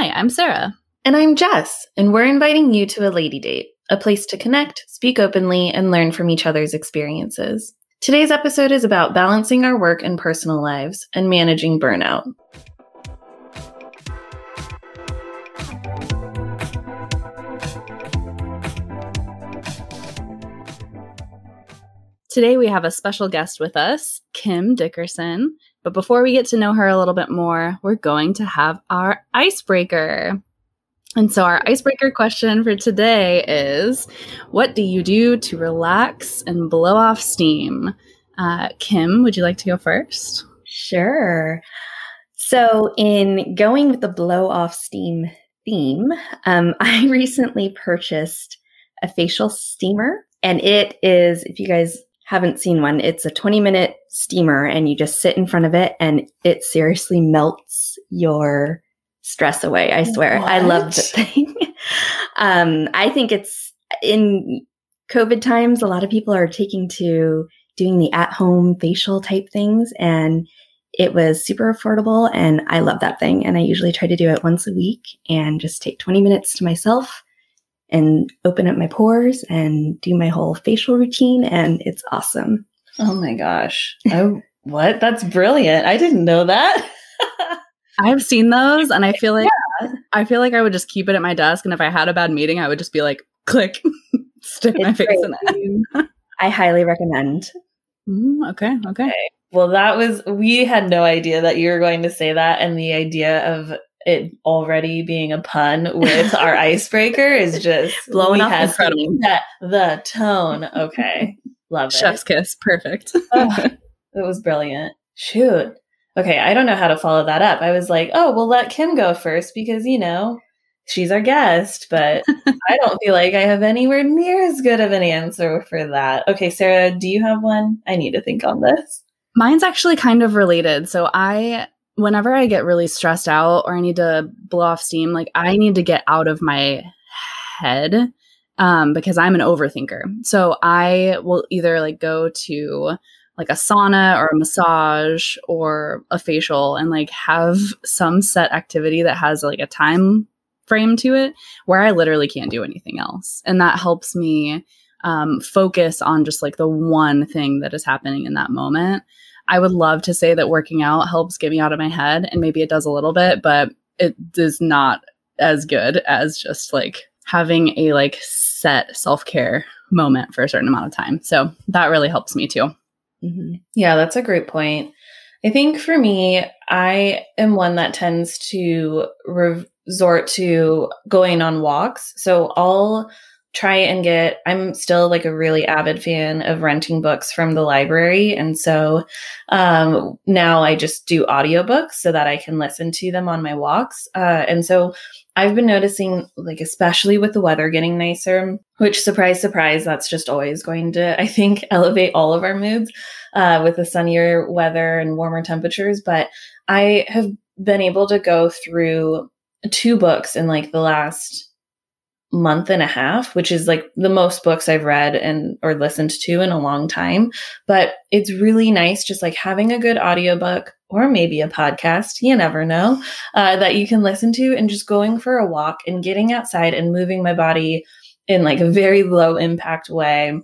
Hi, I'm Sarah. And I'm Jess, and we're inviting you to a lady date, a place to connect, speak openly, and learn from each other's experiences. Today's episode is about balancing our work and personal lives and managing burnout. Today we have a special guest with us, Kim Dickerson. But before we get to know her a little bit more, we're going to have our icebreaker. And so, our icebreaker question for today is What do you do to relax and blow off steam? Uh, Kim, would you like to go first? Sure. So, in going with the blow off steam theme, um, I recently purchased a facial steamer. And it is, if you guys haven't seen one, it's a 20 minute steamer and you just sit in front of it and it seriously melts your stress away. I swear. What? I love the thing. um, I think it's in COVID times, a lot of people are taking to doing the at home facial type things and it was super affordable and I love that thing. And I usually try to do it once a week and just take 20 minutes to myself and open up my pores and do my whole facial routine and it's awesome. Oh my gosh. Oh, what? That's brilliant. I didn't know that. I've seen those and I feel like yeah. I feel like I would just keep it at my desk and if I had a bad meeting I would just be like click stick it's my face great. in it. I highly recommend. Mm, okay, okay. Okay. Well, that was we had no idea that you were going to say that and the idea of it already being a pun with our icebreaker is just blowing off incredible. That, the tone. Okay. Love it. Chef's kiss. Perfect. oh, it was brilliant. Shoot. Okay, I don't know how to follow that up. I was like, oh, we'll let Kim go first because, you know, she's our guest, but I don't feel like I have anywhere near as good of an answer for that. Okay, Sarah, do you have one? I need to think on this. Mine's actually kind of related. So I whenever I get really stressed out or I need to blow off steam, like I need to get out of my head um, because I'm an overthinker. So I will either like go to like a sauna or a massage or a facial and like have some set activity that has like a time frame to it where I literally can't do anything else. And that helps me um, focus on just like the one thing that is happening in that moment. I would love to say that working out helps get me out of my head, and maybe it does a little bit, but it is not as good as just like having a like set self care moment for a certain amount of time. So that really helps me too. Mm-hmm. Yeah, that's a great point. I think for me, I am one that tends to resort to going on walks. So I'll try and get i'm still like a really avid fan of renting books from the library. And so um, now i just do audiobooks so that i can listen to them on my walks. Uh, and so i've been noticing like especially with the weather getting nicer which surprise surprise that's just always going to i think elevate all of our moods uh, with the sunnier weather and warmer temperatures. But i have been able to go through two books in like the last month and a half, which is like the most books I've read and or listened to in a long time. But it's really nice just like having a good audiobook or maybe a podcast, you never know, uh, that you can listen to and just going for a walk and getting outside and moving my body in like a very low impact way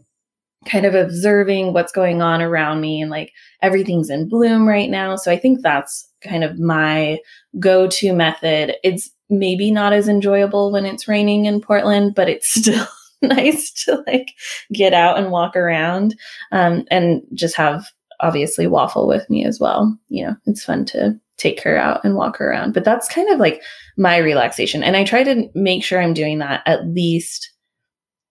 kind of observing what's going on around me and like everything's in bloom right now. So I think that's kind of my go to method. It's maybe not as enjoyable when it's raining in Portland, but it's still nice to like get out and walk around um, and just have obviously waffle with me as well. You know, it's fun to take her out and walk her around. But that's kind of like my relaxation. And I try to make sure I'm doing that at least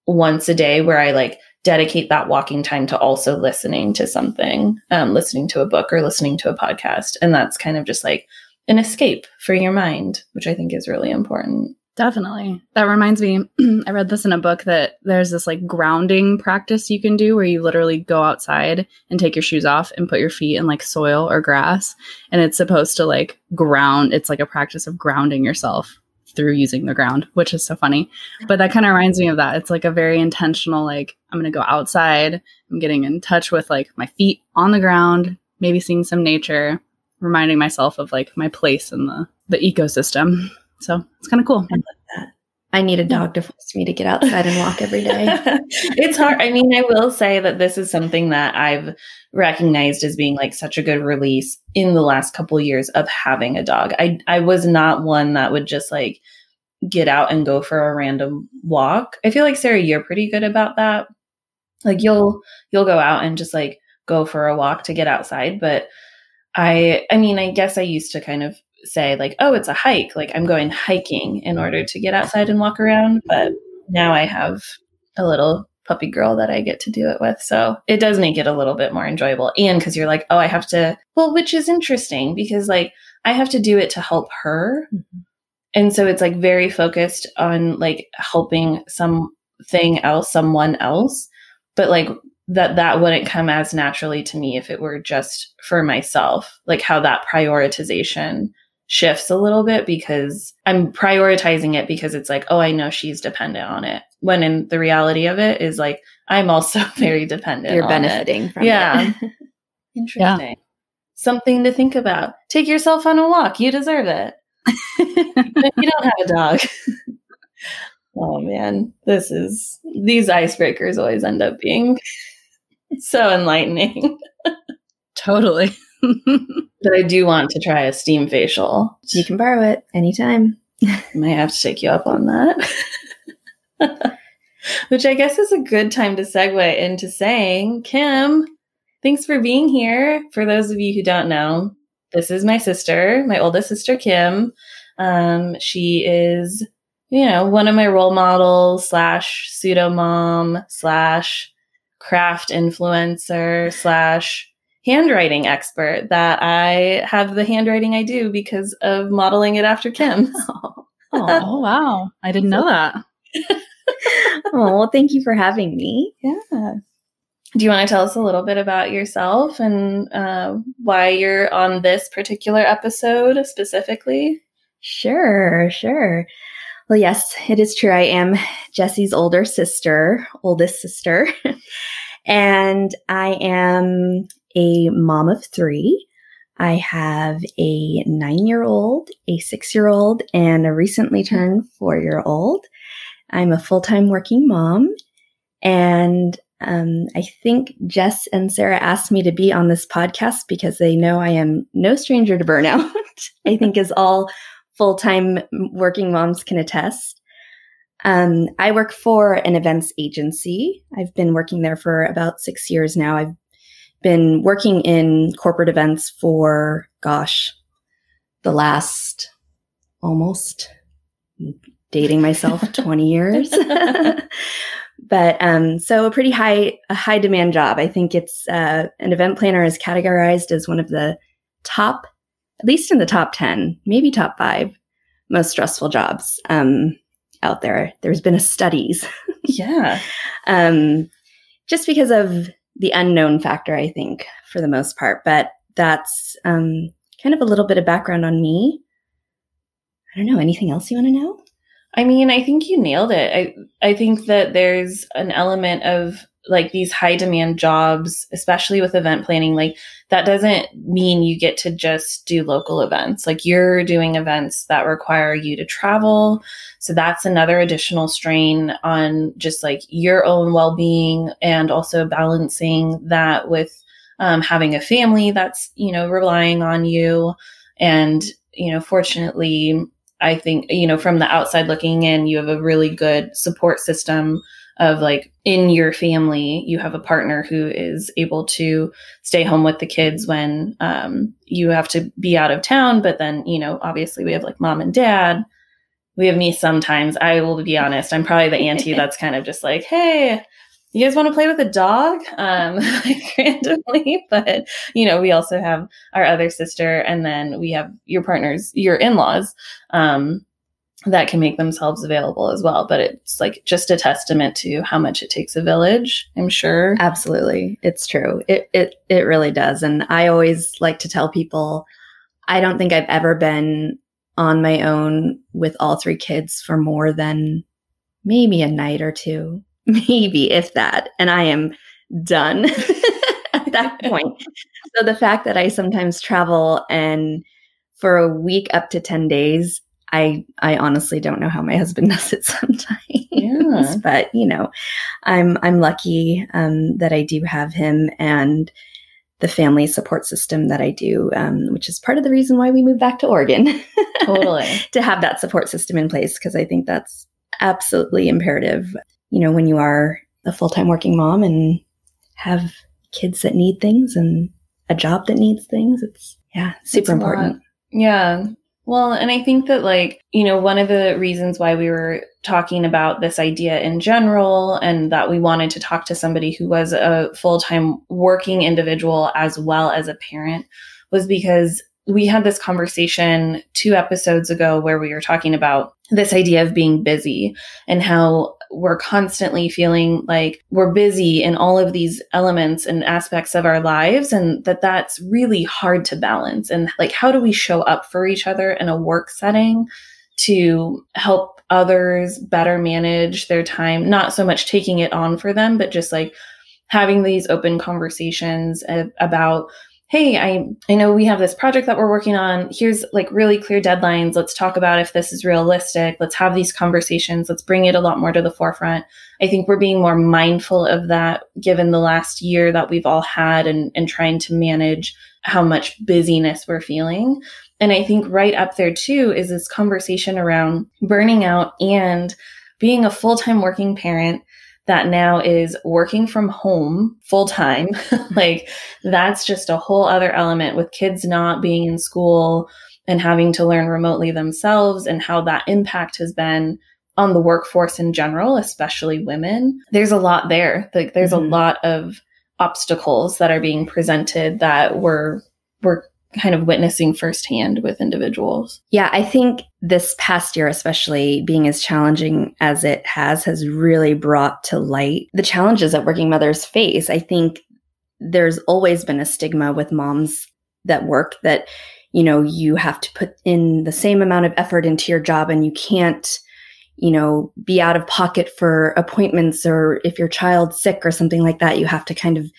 once a day where I like dedicate that walking time to also listening to something, um, listening to a book or listening to a podcast. And that's kind of just like an escape for your mind, which I think is really important. Definitely. That reminds me, I read this in a book that there's this like grounding practice you can do where you literally go outside and take your shoes off and put your feet in like soil or grass. And it's supposed to like ground, it's like a practice of grounding yourself through using the ground, which is so funny. But that kind of reminds me of that. It's like a very intentional, like, I'm going to go outside. I'm getting in touch with like my feet on the ground, maybe seeing some nature, reminding myself of like my place in the the ecosystem. So it's kind of cool. I love that. I need a dog to force me to get outside and walk every day. it's hard. I mean, I will say that this is something that I've recognized as being like such a good release in the last couple of years of having a dog. I I was not one that would just like get out and go for a random walk. I feel like Sarah, you're pretty good about that. Like you'll you'll go out and just like go for a walk to get outside, but I I mean, I guess I used to kind of say like, "Oh, it's a hike." Like I'm going hiking in order to get outside and walk around, but now I have a little puppy girl that I get to do it with. So it does make it a little bit more enjoyable. And because you're like, oh, I have to, well, which is interesting because like I have to do it to help her. Mm-hmm. And so it's like very focused on like helping something else, someone else. But like that, that wouldn't come as naturally to me if it were just for myself, like how that prioritization shifts a little bit because I'm prioritizing it because it's like, oh, I know she's dependent on it. When in the reality of it is like, I'm also very dependent. You're benefiting from it. from yeah. it. Interesting. Yeah. Something to think about. Take yourself on a walk. You deserve it. you don't have a dog. oh man, this is these icebreakers always end up being so enlightening. totally. but I do want to try a steam facial. You can borrow it anytime. I might have to take you up on that. Which I guess is a good time to segue into saying, Kim, thanks for being here. For those of you who don't know, this is my sister, my oldest sister, Kim. Um, she is, you know, one of my role models slash pseudo mom slash craft influencer slash handwriting expert that I have the handwriting I do because of modeling it after Kim. oh, oh wow. I didn't know that. oh, well, thank you for having me. Yeah. Do you want to tell us a little bit about yourself and uh, why you're on this particular episode specifically? Sure, sure. Well, yes, it is true. I am Jesse's older sister, oldest sister. and I am a mom of three. I have a nine year old, a six year old, and a recently turned four year old. I'm a full time working mom. And um, I think Jess and Sarah asked me to be on this podcast because they know I am no stranger to burnout. I think, is all full time working moms can attest. Um, I work for an events agency. I've been working there for about six years now. I've been working in corporate events for, gosh, the last almost dating myself 20 years. but um, so a pretty high a high demand job. I think it's uh, an event planner is categorized as one of the top, at least in the top 10, maybe top five most stressful jobs um, out there. There's been a studies. yeah. um, just because of the unknown factor, I think, for the most part. But that's um, kind of a little bit of background on me. I don't know. Anything else you want to know? I mean, I think you nailed it. I I think that there's an element of like these high demand jobs, especially with event planning, like that doesn't mean you get to just do local events. Like you're doing events that require you to travel. So that's another additional strain on just like your own well being and also balancing that with um, having a family that's, you know, relying on you. And, you know, fortunately, I think, you know, from the outside looking in, you have a really good support system of like in your family, you have a partner who is able to stay home with the kids when um, you have to be out of town. But then, you know, obviously we have like mom and dad. We have me sometimes. I will be honest. I'm probably the auntie that's kind of just like, hey, you guys want to play with a dog um like randomly but you know we also have our other sister and then we have your partners your in-laws um that can make themselves available as well. But it's like just a testament to how much it takes a village, I'm sure. Absolutely. It's true. It it it really does. And I always like to tell people I don't think I've ever been on my own with all three kids for more than maybe a night or two, maybe if that. And I am done at that point. So the fact that I sometimes travel and for a week up to 10 days I I honestly don't know how my husband does it sometimes. Yeah. but you know, I'm I'm lucky um, that I do have him and the family support system that I do, um, which is part of the reason why we moved back to Oregon. Totally. to have that support system in place because I think that's absolutely imperative. You know, when you are a full time working mom and have kids that need things and a job that needs things, it's yeah, super It's important. Yeah. Well, and I think that, like, you know, one of the reasons why we were talking about this idea in general and that we wanted to talk to somebody who was a full time working individual as well as a parent was because we had this conversation two episodes ago where we were talking about this idea of being busy and how we're constantly feeling like we're busy in all of these elements and aspects of our lives and that that's really hard to balance. And like how do we show up for each other in a work setting to help others better manage their time? Not so much taking it on for them but just like having these open conversations about hey i i know we have this project that we're working on. Here's like really clear deadlines. Let's talk about if this is realistic. Let's have these conversations. Let's bring it a lot more to the forefront. I think we're being more mindful of that given the last year that we've all had and and trying to manage how much busyness we're feeling. And i think right up there too is this conversation around burning out and being a full-time working parent that now is working from home full time. like that's just a whole other element with kids not being in school and having to learn remotely themselves and how that impact has been on the workforce in general, especially women. There's a lot there. Like there's Mhm. a lot of obstacles that are being presented that we're we're kind of witnessing firsthand with individuals. Yeah, I think this past year, especially being as challenging as it has, has really brought to light the challenges that working mothers face. I think there's always been a stigma with moms that work that, you know, you have to put in the same amount of effort into your job and you can't, you know, be out of pocket for appointments or if your child's sick or something like that, you have to kind of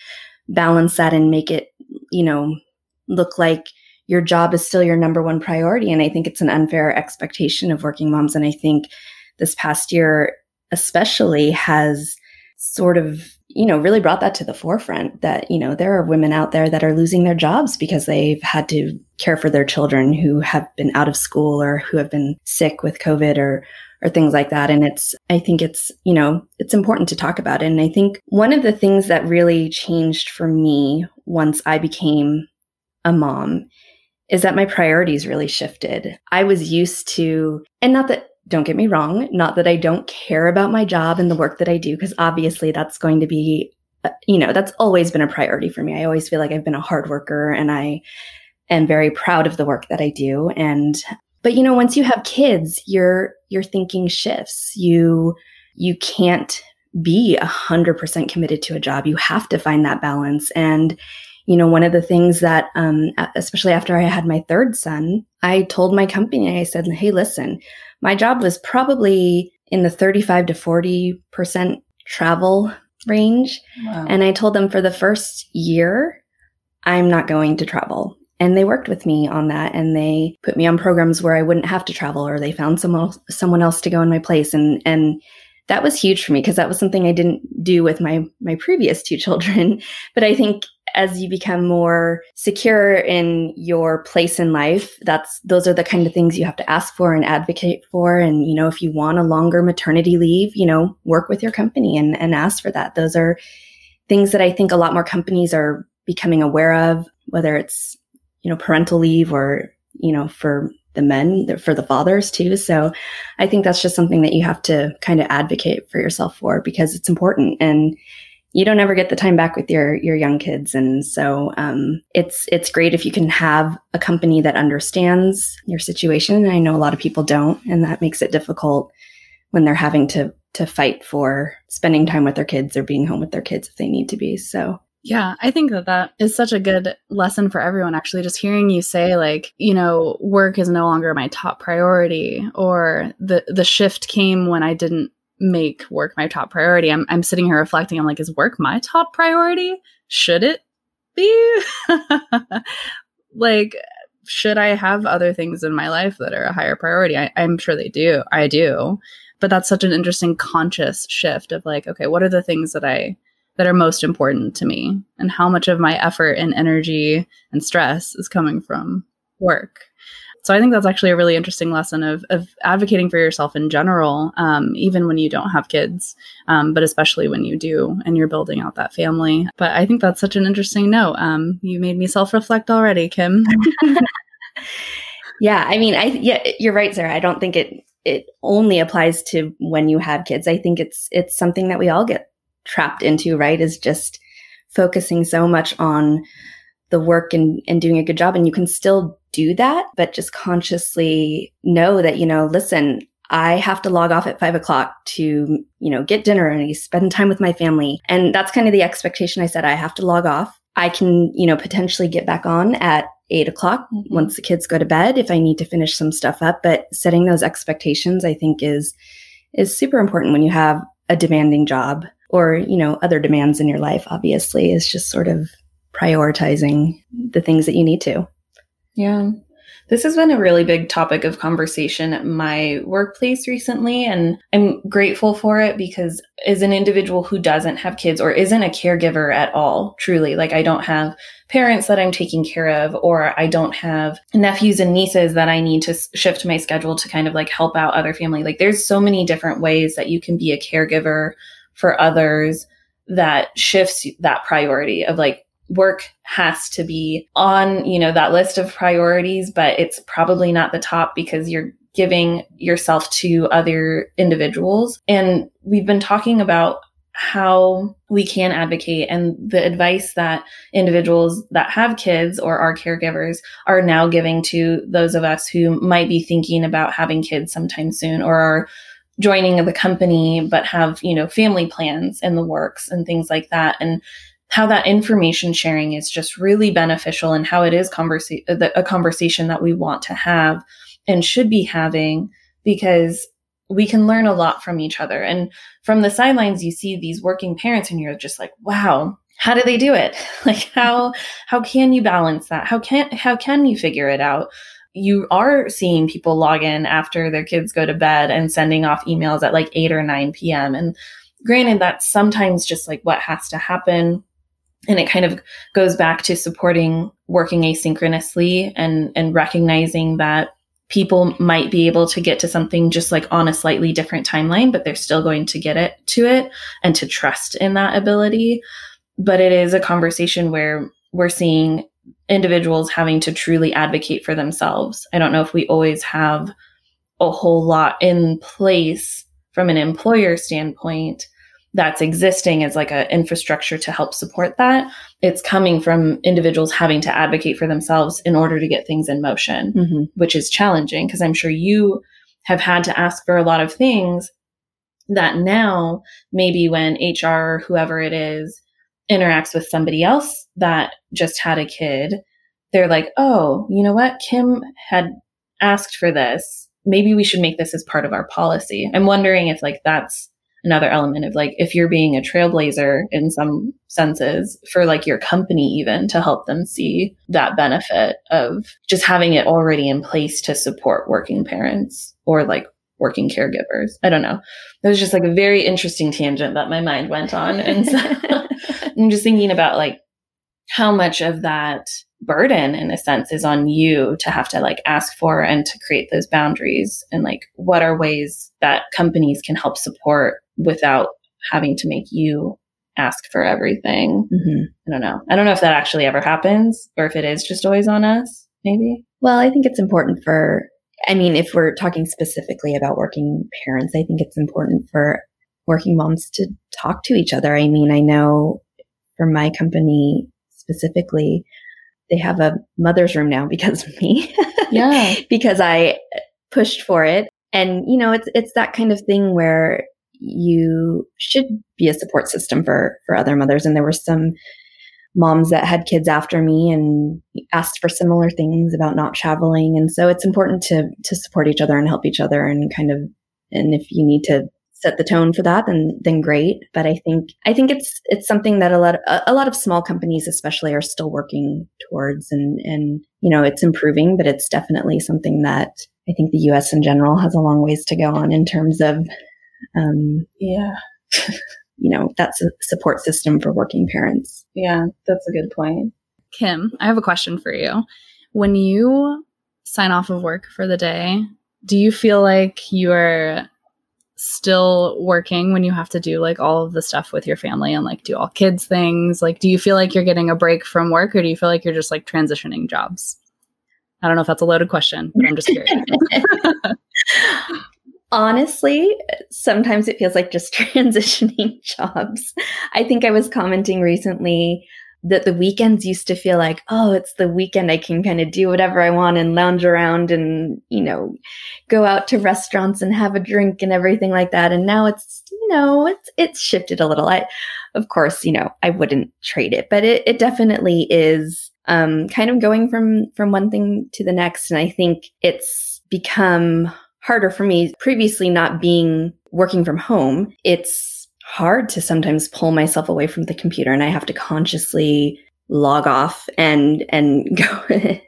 balance that and make it, you know, look like your job is still your number one priority. And I think it's an unfair expectation of working moms. And I think this past year, especially, has sort of, you know, really brought that to the forefront that, you know, there are women out there that are losing their jobs because they've had to care for their children who have been out of school or who have been sick with COVID or, or things like that. And it's, I think it's, you know, it's important to talk about it. And I think one of the things that really changed for me once I became a mom is that my priorities really shifted. I was used to, and not that, don't get me wrong, not that I don't care about my job and the work that I do, because obviously that's going to be, uh, you know, that's always been a priority for me. I always feel like I've been a hard worker and I am very proud of the work that I do. And, but you know, once you have kids, your, your thinking shifts. You, you can't be a hundred percent committed to a job. You have to find that balance. And, you know, one of the things that, um, especially after I had my third son, I told my company, I said, Hey, listen, my job was probably in the 35 to 40% travel range. Wow. And I told them for the first year, I'm not going to travel. And they worked with me on that and they put me on programs where I wouldn't have to travel or they found someone else, someone else to go in my place. And, and that was huge for me because that was something I didn't do with my, my previous two children. But I think as you become more secure in your place in life, that's, those are the kind of things you have to ask for and advocate for. And, you know, if you want a longer maternity leave, you know, work with your company and, and ask for that. Those are things that I think a lot more companies are becoming aware of, whether it's, you know, parental leave or, you know, for the men, for the fathers too. So I think that's just something that you have to kind of advocate for yourself for because it's important and you don't ever get the time back with your your young kids and so um, it's it's great if you can have a company that understands your situation and i know a lot of people don't and that makes it difficult when they're having to to fight for spending time with their kids or being home with their kids if they need to be so Yeah, I think that that is such a good lesson for everyone. Actually, just hearing you say like, you know, work is no longer my top priority, or the the shift came when I didn't make work my top priority. I'm I'm sitting here reflecting. I'm like, is work my top priority? Should it be? like should I have other things in my life that are a higher priority? I, I'm sure they do. I do. But that's such an interesting conscious shift of like, okay, what are the things that I that are most important to me and how much of my effort and energy and stress is coming from work so i think that's actually a really interesting lesson of, of advocating for yourself in general um, even when you don't have kids um, but especially when you do and you're building out that family but i think that's such an interesting note um, you made me self-reflect already kim yeah i mean i yeah you're right sarah i don't think it it only applies to when you have kids i think it's it's something that we all get trapped into, right? Is just focusing so much on the work and, and doing a good job. And you can still do that, but just consciously know that, you know, listen, I have to log off at five o'clock to, you know, get dinner and spend time with my family. And that's kind of the expectation I said. I have to log off. I can, you know, potentially get back on at eight o'clock mm-hmm. once the kids go to bed if I need to finish some stuff up. But setting those expectations, I think is, is super important when you have a demanding job or, you know, other demands in your life, obviously, is just sort of prioritizing the things that you need to. Yeah. This has been a really big topic of conversation at my workplace recently, and I'm grateful for it because as an individual who doesn't have kids or isn't a caregiver at all, truly, like I don't have parents that I'm taking care of, or I don't have nephews and nieces that I need to shift my schedule to kind of like help out other family. Like there's so many different ways that you can be a caregiver for others that shifts that priority of like work has to be on, you know, that list of priorities, but it's probably not the top because you're giving yourself to other individuals. And we've been talking about how we can advocate and the advice that individuals that have kids or are caregivers are now giving to those of us who might be thinking about having kids sometime soon or are joining the company but have you know family plans in the works and things like that and how that information sharing is just really beneficial and how it is conversa- a conversation that we want to have and should be having because we can learn a lot from each other and from the sidelines you see these working parents and you're just like wow how do they do it like how how can you balance that how can how can you figure it out you are seeing people log in after their kids go to bed and sending off emails at like 8 or 9 p.m. And granted, that's sometimes just like what has to happen. And it kind of goes back to supporting working asynchronously and, and recognizing that people might be able to get to something just like on a slightly different timeline, but they're still going to get it to it and to trust in that ability. But it is a conversation where we're seeing individuals having to truly advocate for themselves. I don't know if we always have a whole lot in place from an employer standpoint that's existing as like an infrastructure to help support that. It's coming from individuals having to advocate for themselves in order to get things in motion, mm-hmm. which is challenging because I'm sure you have had to ask for a lot of things that now maybe when HR, or whoever it is, interacts with somebody else that just had a kid, they're like, oh, you know what? Kim had asked for this. Maybe we should make this as part of our policy. I'm wondering if like that's another element of like if you're being a trailblazer in some senses for like your company even to help them see that benefit of just having it already in place to support working parents or like working caregivers. I don't know. It was just like a very interesting tangent that my mind went on. And so I'm just thinking about like how much of that burden in a sense is on you to have to like ask for and to create those boundaries and like what are ways that companies can help support without having to make you ask for everything. Mm-hmm. I don't know. I don't know if that actually ever happens or if it is just always on us, maybe. Well, I think it's important for, I mean, if we're talking specifically about working parents, I think it's important for working moms to talk to each other. I mean, I know for my company specifically, they have a mother's room now because of me. Yeah. because I pushed for it. And, you know, it's, it's that kind of thing where you should be a support system for, for other mothers. And there were some moms that had kids after me and asked for similar things about not traveling. And so it's important to, to support each other and help each other and kind of, and if you need to set the tone for that, then then great. But I think I think it's it's something that a lot of, a, lot of small companies, especially, are still working towards, and and you know it's improving, but it's definitely something that I think the U.S. in general has a long ways to go on in terms of, um, Yeah. you know, that's a support system for working parents. Yeah, that's a good point. Kim, I have a question for you. When you sign off of work for the day, do you feel like you're still working when you have to do like all of the stuff with your family and like do all kids things? Like, do you feel like you're getting a break from work or do you feel like you're just like transitioning jobs? I don't know if that's a loaded question, but I'm just curious. Honestly, sometimes it feels like just transitioning jobs. I think I was commenting recently that the weekends used to feel like, oh, it's the weekend. I can kind of do whatever I want and lounge around and, you know, go out to restaurants and have a drink and everything like that. And now it's, you know, it's, it's shifted a little. I, of course, you know, I wouldn't trade it, but it, it definitely is, um, kind of going from, from one thing to the next. And I think it's become harder for me previously not being working from home. It's, hard to sometimes pull myself away from the computer and I have to consciously log off and and go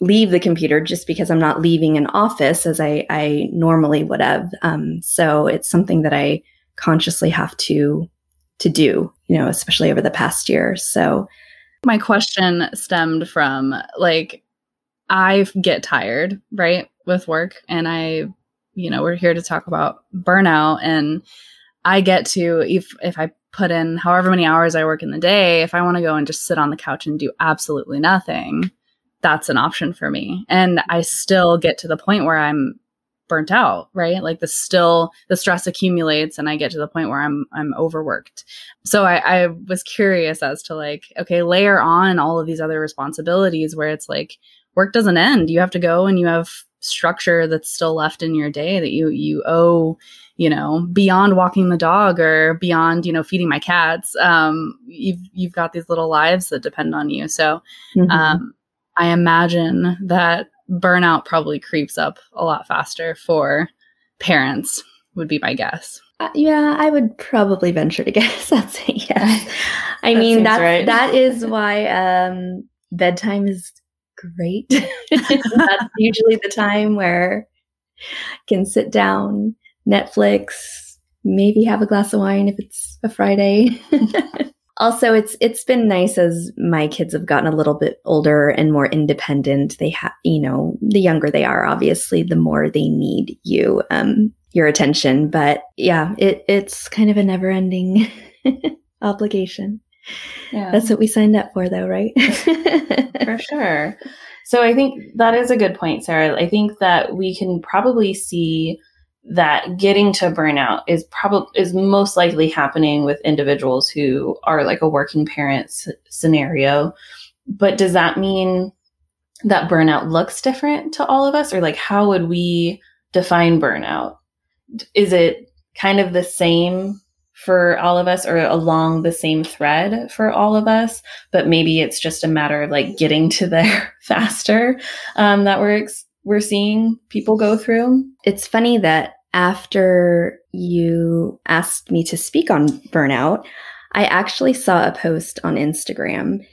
leave the computer just because I'm not leaving an office as I, I normally would have. Um, so it's something that I consciously have to to do, you know, especially over the past year. So my question stemmed from like I get tired, right, with work and I you know, we're here to talk about burnout and I get to if if I put in however many hours I work in the day, if I want to go and just sit on the couch and do absolutely nothing, that's an option for me. And I still get to the point where I'm burnt out, right? Like the still the stress accumulates and I get to the point where I'm I'm overworked. So I, I was curious as to like, okay, layer on all of these other responsibilities where it's like work doesn't end. You have to go and you have structure that's still left in your day that you you owe you know beyond walking the dog or beyond you know feeding my cats um you've you've got these little lives that depend on you so mm-hmm. um i imagine that burnout probably creeps up a lot faster for parents would be my guess uh, yeah i would probably venture to guess that's a yes i that mean that right. that is why um bedtime is great that's usually the time where I can sit down Netflix, maybe have a glass of wine if it's a Friday. also, it's it's been nice as my kids have gotten a little bit older and more independent. They have, you know, the younger they are, obviously, the more they need you, um, your attention. But yeah, it it's kind of a never ending obligation. Yeah. That's what we signed up for, though, right? for sure. So I think that is a good point, Sarah. I think that we can probably see that getting to burnout is probably is most likely happening with individuals who are like a working parent s- scenario but does that mean that burnout looks different to all of us or like how would we define burnout is it kind of the same for all of us or along the same thread for all of us but maybe it's just a matter of like getting to there faster um, that we're ex- we're seeing people go through. It's funny that after you asked me to speak on burnout, I actually saw a post on Instagram,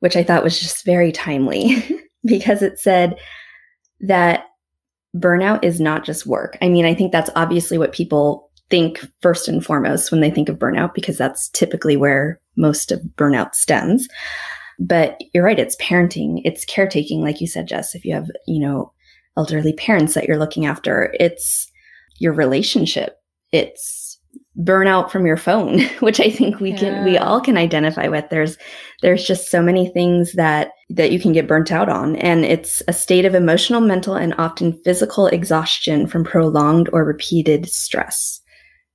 which I thought was just very timely because it said that burnout is not just work. I mean, I think that's obviously what people think first and foremost when they think of burnout because that's typically where most of burnout stems. But you're right, it's parenting, it's caretaking, like you said, Jess. If you have, you know, elderly parents that you're looking after. It's your relationship. It's burnout from your phone, which I think we yeah. can we all can identify with. There's there's just so many things that that you can get burnt out on and it's a state of emotional, mental and often physical exhaustion from prolonged or repeated stress,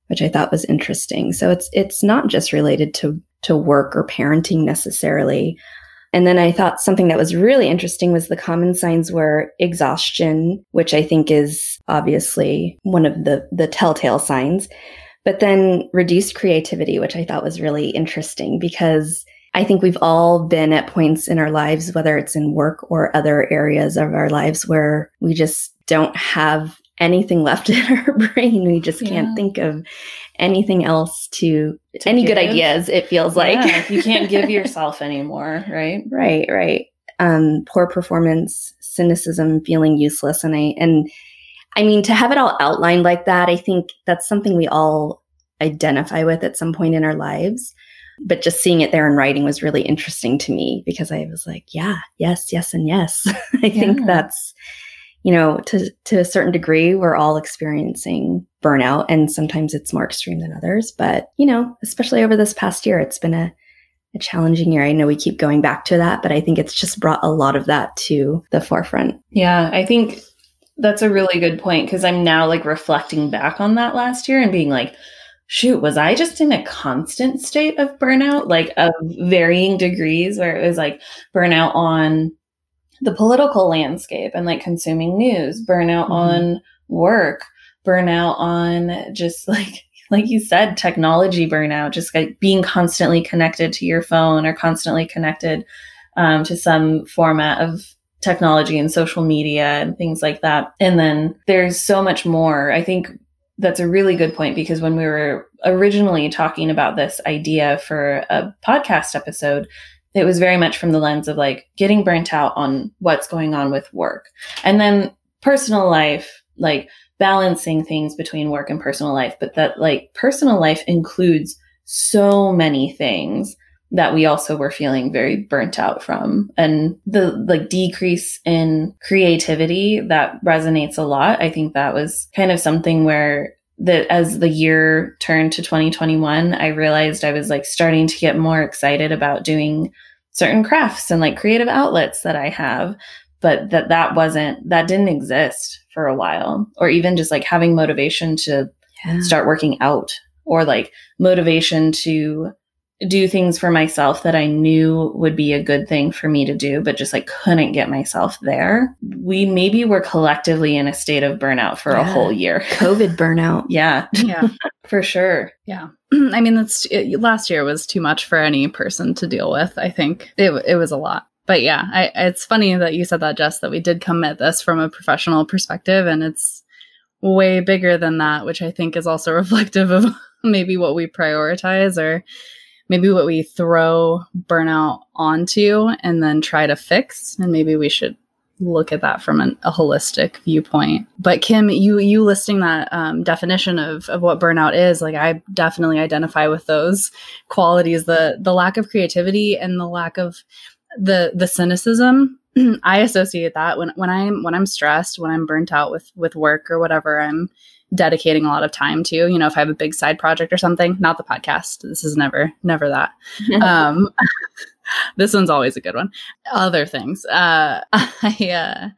which I thought was interesting. So it's it's not just related to to work or parenting necessarily. And then I thought something that was really interesting was the common signs were exhaustion, which I think is obviously one of the, the telltale signs, but then reduced creativity, which I thought was really interesting because I think we've all been at points in our lives, whether it's in work or other areas of our lives where we just don't have anything left in our brain. We just can't think of anything else to, To any good ideas, it feels like. Yeah, you can't give yourself anymore, right? Right, right. Um, poor performance, cynicism, feeling useless, and I and I mean to have it all outlined like that, I think that's something we all identify with at some point in our lives. But just seeing it there in writing was really interesting to me because I was like, yeah, yes, yes, and yes. I think that's you know, to to a certain degree, we're all experiencing burnout, and sometimes it's more extreme than others. But you know, especially over this past year, it's been a a challenging year. I know we keep going back to that, but I think it's just brought a lot of that to the forefront. Yeah, I think that's a really good point because I'm now like reflecting back on that last year and being like, shoot, was I just in a constant state of burnout, like of varying degrees, where it was like burnout on the political landscape and like consuming news, burnout Mhm. on work, burnout on just like, like you said, technology burnout, just like being constantly connected to your phone or constantly connected um, to some format of technology and social media and things like that. And then there's so much more. I think that's a really good point because when we were originally talking about this idea for a podcast episode, it was very much from the lens of like getting burnt out on what's going on with work. And then personal life, like balancing things between work and personal life, but that like personal life includes so many things that we also were feeling very burnt out from and the like decrease in creativity that resonates a lot i think that was kind of something where that as the year turned to 2021 i realized i was like starting to get more excited about doing certain crafts and like creative outlets that i have but that that wasn't that didn't exist for a while or even just like having motivation to Yeah. start working out or like motivation to do things for myself that I knew would be a good thing for me to do, but just like couldn't get myself there. We maybe were collectively in a state of burnout for a whole year. COVID burnout. Yeah, Yeah. for sure. Yeah. I mean, that's it, last year was too much for any person to deal with. I think it, it was a lot. But yeah, I, it's funny that you said that, Jess, that we did come at this from a professional perspective, and it's way bigger than that, which I think is also reflective of maybe what we prioritize or maybe what we throw burnout onto and then try to fix. And maybe we should look at that from an, a holistic viewpoint. But Kim, you you listing that um, definition of of what burnout is, like I definitely identify with those qualities the the lack of creativity and the lack of the the cynicism. I associate that when when I'm when I'm stressed, when I'm burnt out with with work or whatever I'm dedicating a lot of time to. You know, if I have a big side project or something, not the podcast. This is never never that um this one's always a good one other things uh i uh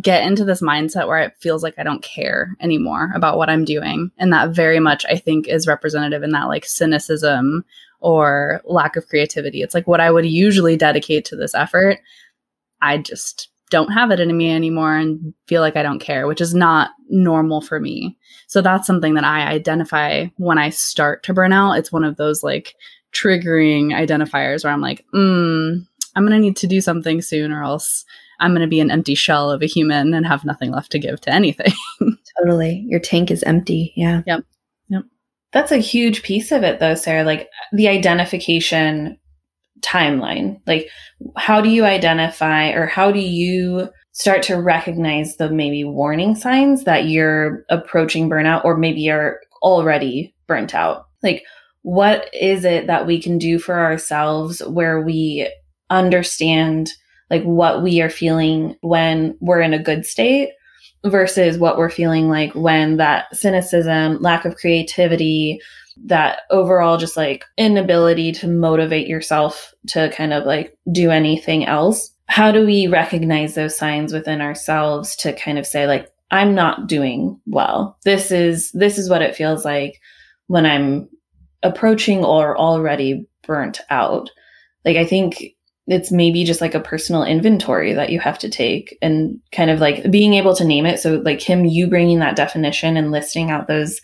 get into this mindset where it feels like i don't care anymore about what i'm doing and that very much i think is representative in that like cynicism or lack of creativity it's like what i would usually dedicate to this effort i just don't have it in me anymore and feel like i don't care which is not normal for me so that's something that i identify when i start to burn out it's one of those like triggering identifiers where I'm like, mm, I'm going to need to do something soon or else I'm going to be an empty shell of a human and have nothing left to give to anything. Totally. Your tank is empty. Yeah. Yep. Yep. That's a huge piece of it though, Sarah, like the identification timeline. Like how do you identify or how do you start to recognize the maybe warning signs that you're approaching burnout or maybe you're already burnt out? Like what is it that we can do for ourselves where we understand like what we are feeling when we're in a good state versus what we're feeling like when that cynicism, lack of creativity, that overall just like inability to motivate yourself to kind of like do anything else. How do we recognize those signs within ourselves to kind of say like I'm not doing well. This is this is what it feels like when I'm approaching or already burnt out. Like I think it's maybe just like a personal inventory that you have to take and kind of like being able to name it. So like Kim, you bringing that definition and listing out those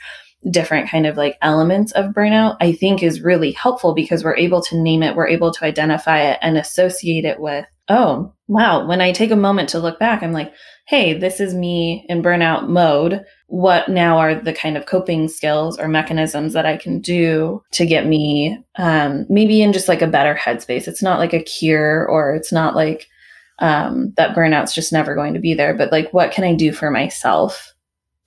different kind of like elements of burnout, I think is really helpful because we're able to name it, we're able to identify it and associate it with, oh, wow, when I take a moment to look back, I'm like, hey, this is me in burnout mode. What now are the kind of coping skills or mechanisms that I can do to get me um, maybe in just like a better headspace? It's not like a cure or it's not like um, that burnout's just never going to be there, but like what can I do for myself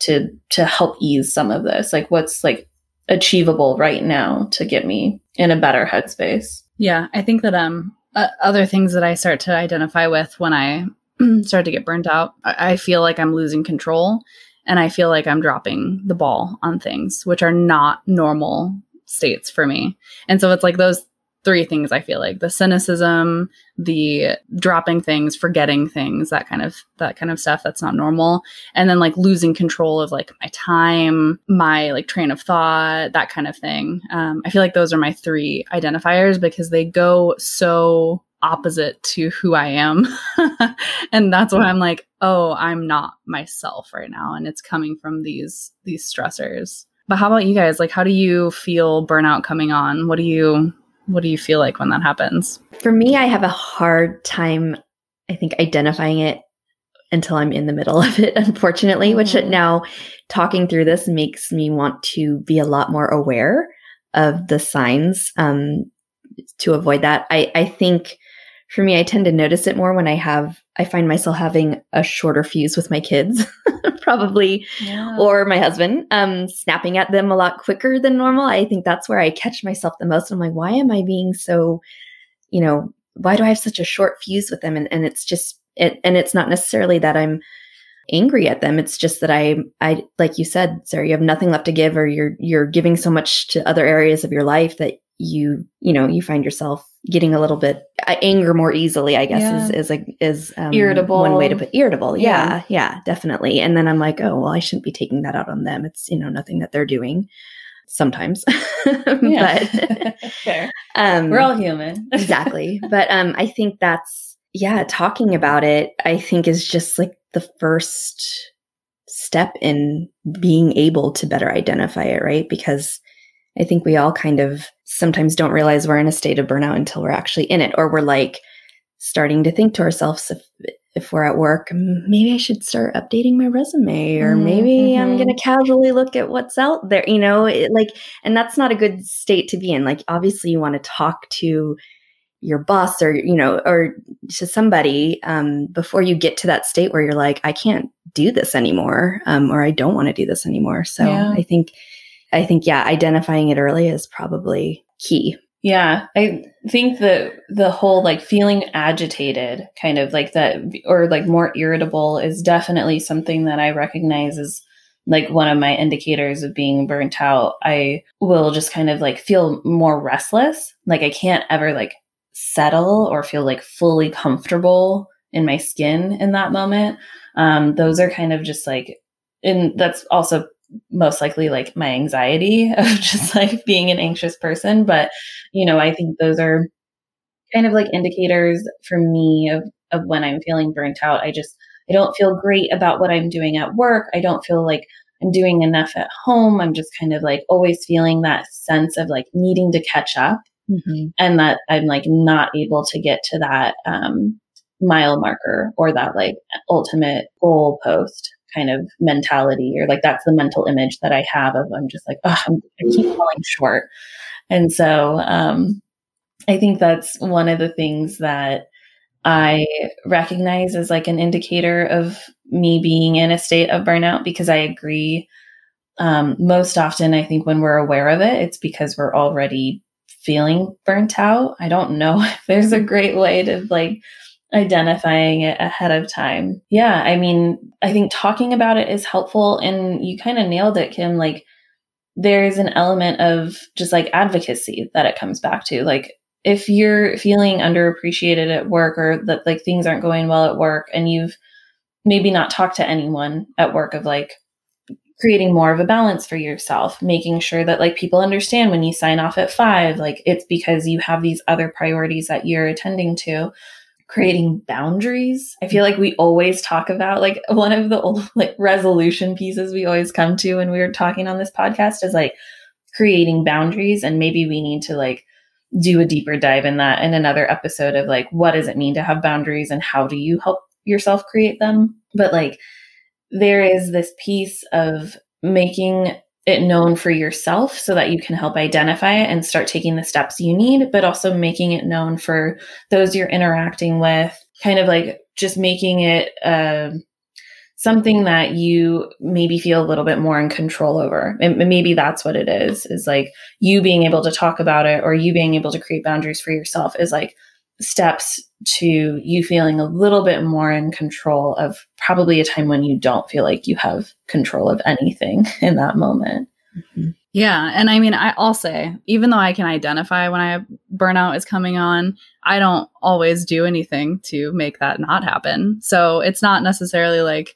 to to help ease some of this? Like what's like achievable right now to get me in a better headspace? Yeah, I think that um uh, other things that I start to identify with when I start to get burnt out, I, I feel like I'm losing control and I feel like I'm dropping the ball on things, which are not normal states for me. And so it's like those three things I feel like the cynicism, the dropping things, forgetting things, that kind of that kind of stuff that's not normal. And then like losing control of like my time, my like train of thought, that kind of thing. Um, I feel like those are my three identifiers because they go so opposite to who I am. and that's why I'm like, oh, I'm not myself right now. And it's coming from these these stressors. But how about you guys? Like how do you feel burnout coming on? What do you what do you feel like when that happens? For me, I have a hard time, I think, identifying it until I'm in the middle of it, unfortunately, mm-hmm. which now talking through this makes me want to be a lot more aware of the signs um, to avoid that. I, I think for me, I tend to notice it more when I have, I find myself having a shorter fuse with my kids, probably, yeah. or my husband, um, snapping at them a lot quicker than normal. I think that's where I catch myself the most. I'm like, why am I being so, you know, why do I have such a short fuse with them? And, and it's just, it, and it's not necessarily that I'm angry at them. It's just that I, I, like you said, Sarah, you have nothing left to give, or you're, you're giving so much to other areas of your life that you you know you find yourself getting a little bit uh, anger more easily i guess yeah. is is a, is um, irritable. one way to put irritable. Yeah. yeah yeah definitely. And then i'm like oh well i shouldn't be taking that out on them. It's you know nothing that they're doing sometimes. But um, we're all human. exactly. But um i think that's yeah talking about it i think is just like the first step in being able to better identify it right? Because I think we all kind of sometimes don't realize we're in a state of burnout until we're actually in it, or we're like starting to think to ourselves if if we're at work, maybe I should start updating my resume, or mm-hmm. maybe mm-hmm. I'm going to casually look at what's out there. You know, it, like, and that's not a good state to be in. Like, obviously, you want to talk to your boss or you know or to somebody um, before you get to that state where you're like i can't do this anymore um, or i don't want to do this anymore so yeah. i think I think, yeah, identifying it early is probably key. Yeah, I think that the whole like feeling agitated, kind of like that, or like more irritable, is definitely something that I recognize as like one of my indicators of being burnt out. I will just kind of like feel more restless. Like I can't ever like settle or feel like fully comfortable in my skin in that moment. Um, those are kind of just like, and that's also most likely like my anxiety of just like being an anxious person. But, you know, I think those are kind of like indicators for me of, of when I'm feeling burnt out. I just, I don't feel great about what I'm doing at work. I don't feel like I'm doing enough at home. I'm just kind of like always feeling that sense of like needing to catch up mm-hmm. and that I'm like not able to get to that, um, mile marker or that like ultimate goal post kind of mentality or like that's the mental image that I have of I'm just like, oh, I'm, I keep falling short. And so um, I think that's one of the things that I recognize as like an indicator of me being in a state of burnout because I agree. Um, most often, I think when we're aware of it, it's because we're already feeling burnt out. I don't know if there's a great way to like identifying it ahead of time. Yeah, I mean, I think talking about it is helpful and you kind of nailed it, Kim. Like there's an element of just like advocacy that it comes back to. Like if you're feeling underappreciated at work or that like things aren't going well at work and you've maybe not talked to anyone at work of like creating more of a balance for yourself, making sure that like people understand when you sign off at five, like it's because you have these other priorities that you're attending to creating boundaries. I feel like we always talk about like one of the old like resolution pieces we always come to when we were talking on this podcast is like creating boundaries and maybe we need to like do a deeper dive in that in another episode of like what does it mean to have boundaries and how do you help yourself create them but like there is this piece of making it known for yourself so that you can help identify it and start taking the steps you need, but also making it known for those you're interacting with, kind of like just making it uh, something that you maybe feel a little bit more in control over. And maybe that's what it is, is like you being able to talk about it or you being able to create boundaries for yourself is like steps to you feeling a little bit more in control of probably a time when you don't feel like you have control of anything in that moment. Mm-hmm. Yeah. And I mean, I, I'll say, even though I can identify when I burnout is coming on, I don't always do anything to make that not happen. So it's not necessarily like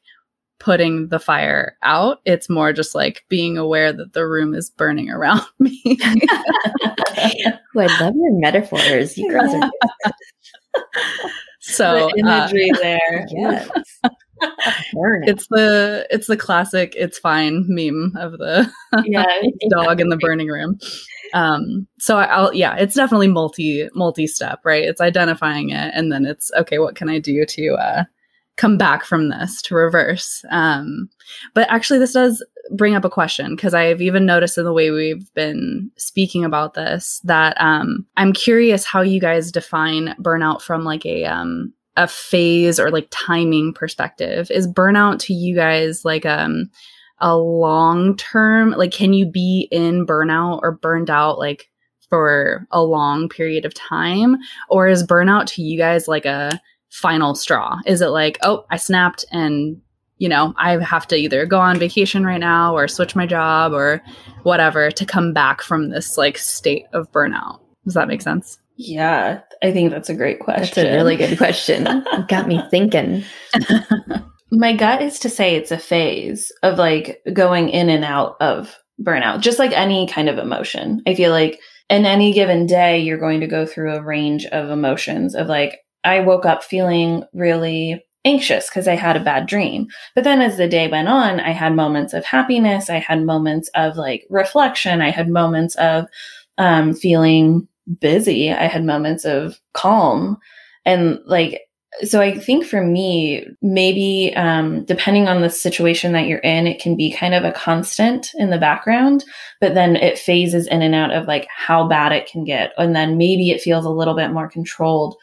putting the fire out. It's more just like being aware that the room is burning around me. Ooh, I love your metaphors. You girls are so the imagery uh, there. Yes. it's the it's the classic it's fine meme of the yeah, dog in the burning room. Um, so I'll yeah, it's definitely multi multi step, right? It's identifying it and then it's okay, what can I do to uh come back from this to reverse. Um, but actually, this does bring up a question because I've even noticed in the way we've been speaking about this that um, I'm curious how you guys define burnout from like a um, a phase or like timing perspective. Is burnout to you guys like um a long term? Like, can you be in burnout or burned out like for a long period of time, or is burnout to you guys like a final straw? Is it like, oh, I snapped and you know, I have to either go on vacation right now or switch my job or whatever to come back from this like state of burnout. Does that make sense? Yeah, I think that's a great question. That's a really good question. got me thinking. my gut is to say it's a phase of like going in and out of burnout, just like any kind of emotion. I feel like in any given day, you're going to go through a range of emotions of like, I woke up feeling really anxious because I had a bad dream. But then as the day went on, I had moments of happiness. I had moments of like reflection. I had moments of um, feeling busy. I had moments of calm. And like, so I think for me, maybe um, depending on the situation that you're in, it can be kind of a constant in the background, but then it phases in and out of like how bad it can get. And then maybe it feels a little bit more controlled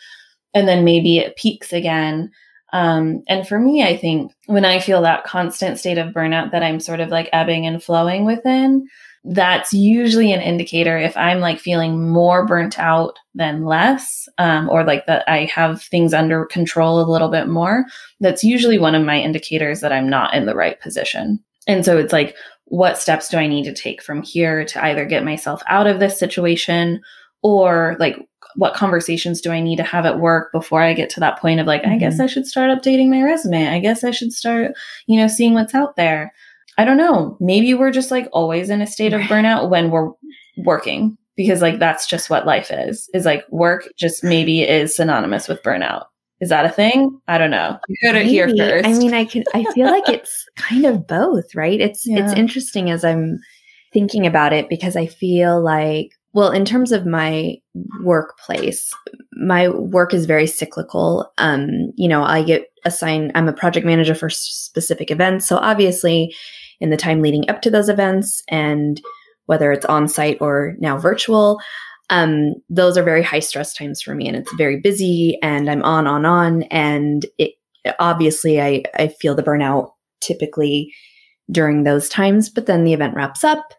and then maybe it peaks again. Um, and for me, I think when I feel that constant state of burnout that I'm sort of like ebbing and flowing within, that's usually an indicator if I'm like feeling more burnt out than less, um, or like that I have things under control a little bit more. That's usually one of my indicators that I'm not in the right position. And so it's like, what steps do I need to take from here to either get myself out of this situation or like what conversations do I need to have at work before I get to that point of like, mm-hmm. I guess mm-hmm. I should start updating my resume. I guess I should start, you know, seeing what's out there. I don't know. Maybe we're just like always in a state of burnout when we're working because like that's just what life is. Is like work just maybe is synonymous with burnout. Is that a thing? I don't know. You heard it here first. I mean, I can I feel like it's kind of both, right? It's yeah. it's interesting as I'm thinking about it because I feel like well, in terms of my workplace, my work is very cyclical. Um, you know, I get assigned, I'm a project manager for specific events. So obviously, in the time leading up to those events, and whether it's on site or now virtual, um, those are very high stress times for me. And it's very busy and I'm on, on, on. And it obviously, I, I feel the burnout typically during those times, but then the event wraps up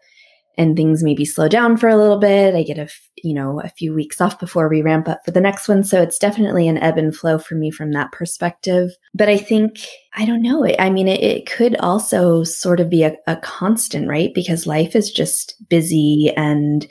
and things maybe slow down for a little bit. I get a, you know, a few weeks off before we ramp up for the next one. So it's definitely an ebb and flow for me from that perspective. But I think, I don't know. I mean, it, it could also sort of be a, a constant, right? Because life is just busy. And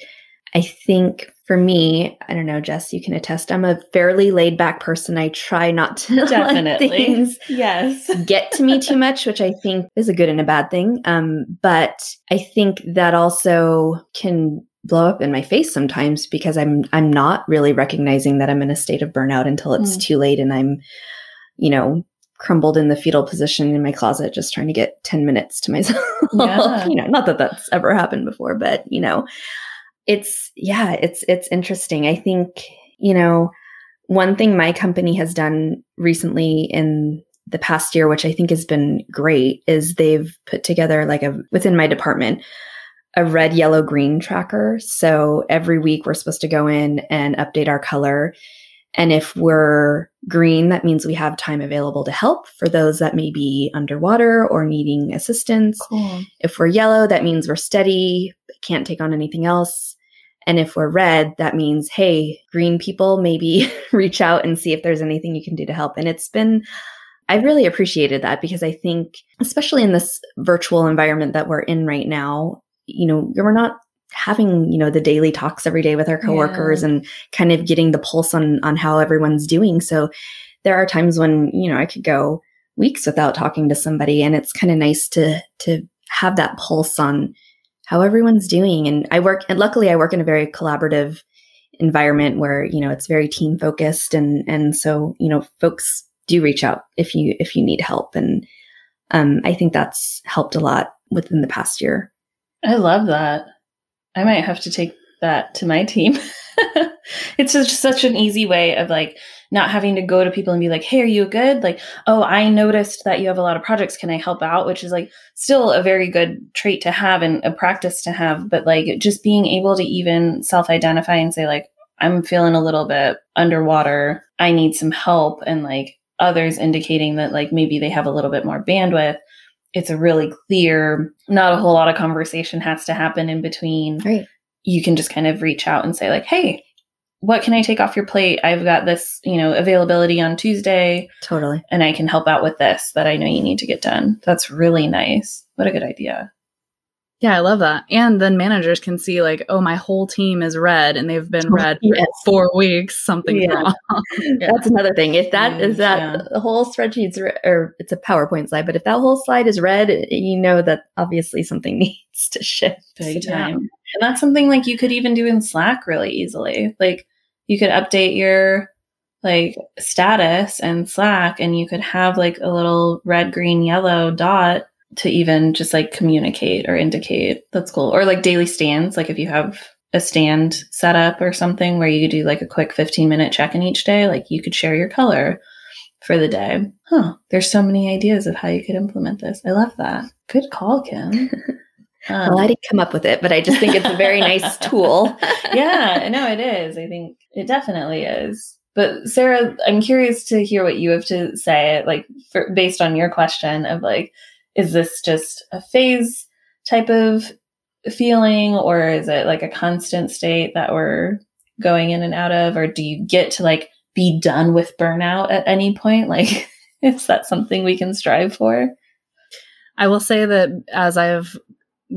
I think for me, I don't know, Jess, you can attest. I'm a fairly laid back person. I try not to definitely things yes get to me too much, which I think is a good and a bad thing. Um, but I think that also can blow up in my face sometimes because I'm I'm not really recognizing that I'm in a state of burnout until it's mm. too late and I'm, you know, crumbled in the fetal position in my closet just trying to get 10 minutes to myself. Yeah. you know, not that that's ever happened before, but you know, it's yeah, it's it's interesting. I think, you know, one thing my company has done recently in the past year, which I think has been great, is they've put together like a within my department a red, yellow, green tracker. So every week we're supposed to go in and update our color. And if we're green, that means we have time available to help for those that may be underwater or needing assistance. Cool. If we're yellow, that means we're steady, can't take on anything else. And if we're red, that means, hey, green people, maybe reach out and see if there's anything you can do to help. And it's been, I really appreciated that because I think, especially in this virtual environment that we're in right now, you know, we're not having, you know, the daily talks every day with our coworkers Yeah. and kind of getting the pulse on on how everyone's doing. So there are times when, you know, I could go weeks without talking to somebody and it's kind of nice to to have that pulse on how everyone's doing and I work and luckily I work in a very collaborative environment where, you know, it's very team focused and and so, you know, folks do reach out if you if you need help and um I think that's helped a lot within the past year. I love that. I might have to take that to my team. it's just such an easy way of like not having to go to people and be like, "Hey, are you good?" Like, "Oh, I noticed that you have a lot of projects. Can I help out?" Which is like still a very good trait to have and a practice to have, but like just being able to even self-identify and say like, "I'm feeling a little bit underwater. I need some help." And like others indicating that like maybe they have a little bit more bandwidth. It's a really clear, not a whole lot of conversation has to happen in between Right. you can just kind of reach out and say like hey what can i take off your plate i've got this you know availability on tuesday Totally. and i can help out with this that i know you need to get done that's really nice what a good idea Yeah, I love that. And then managers can see like, oh, my whole team is red and they've been red for Yes. four weeks. Something's Yeah. wrong. Yeah. That's another thing. If that is mm, that yeah. the whole spreadsheet's re- or it's a PowerPoint slide, but if that whole slide is red, you know that obviously something needs to shift. big Yeah. time and that's something like you could even do in slack really easily like you could update your like status and slack and you could have like a little red green yellow dot to even just like communicate or indicate. That's cool. Or like daily stands like if you have a stand set up or something where you do like a quick 15 minute check-in each day like you could share your color for the day. Huh. There's so many ideas of how you could implement this. I love that. Good call kim Um, Well, I didn't come up with it, but I just think it's a very nice tool. yeah, no, it is. I think it definitely is. But Sarah, I'm curious to hear what you have to say, like for, based on your question of like, is this just a phase type of feeling, or is it like a constant state that we're going in and out of, or do you get to like be done with burnout at any point? Like, is that something we can strive for? I will say that as I've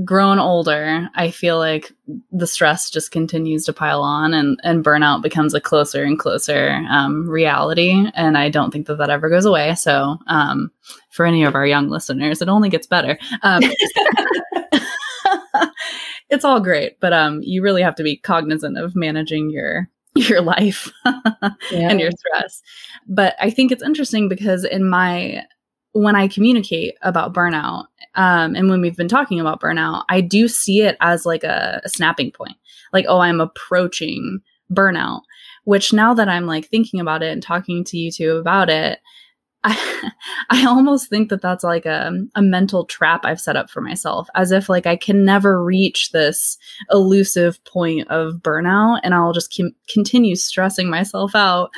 grown older, I feel like the stress just continues to pile on and, and burnout becomes a closer and closer um, reality. And I don't think that that ever goes away. So, um, for any of our young listeners, it only gets better. Um, it's all great, but um, you really have to be cognizant of managing your your life and your stress. But I think it's interesting because in my when I communicate about burnout, um, and when we've been talking about burnout, I do see it as like a, a snapping point. Like, oh, I'm approaching burnout. Which now that I'm like thinking about it and talking to you two about it, I, I almost think that that's like a, a mental trap I've set up for myself, as if like I can never reach this elusive point of burnout, and I'll just com- continue stressing myself out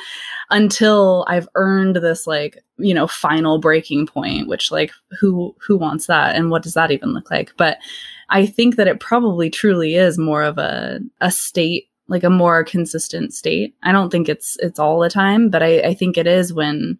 until I've earned this like you know final breaking point. Which like who who wants that, and what does that even look like? But I think that it probably truly is more of a a state like a more consistent state. I don't think it's it's all the time, but I, I think it is when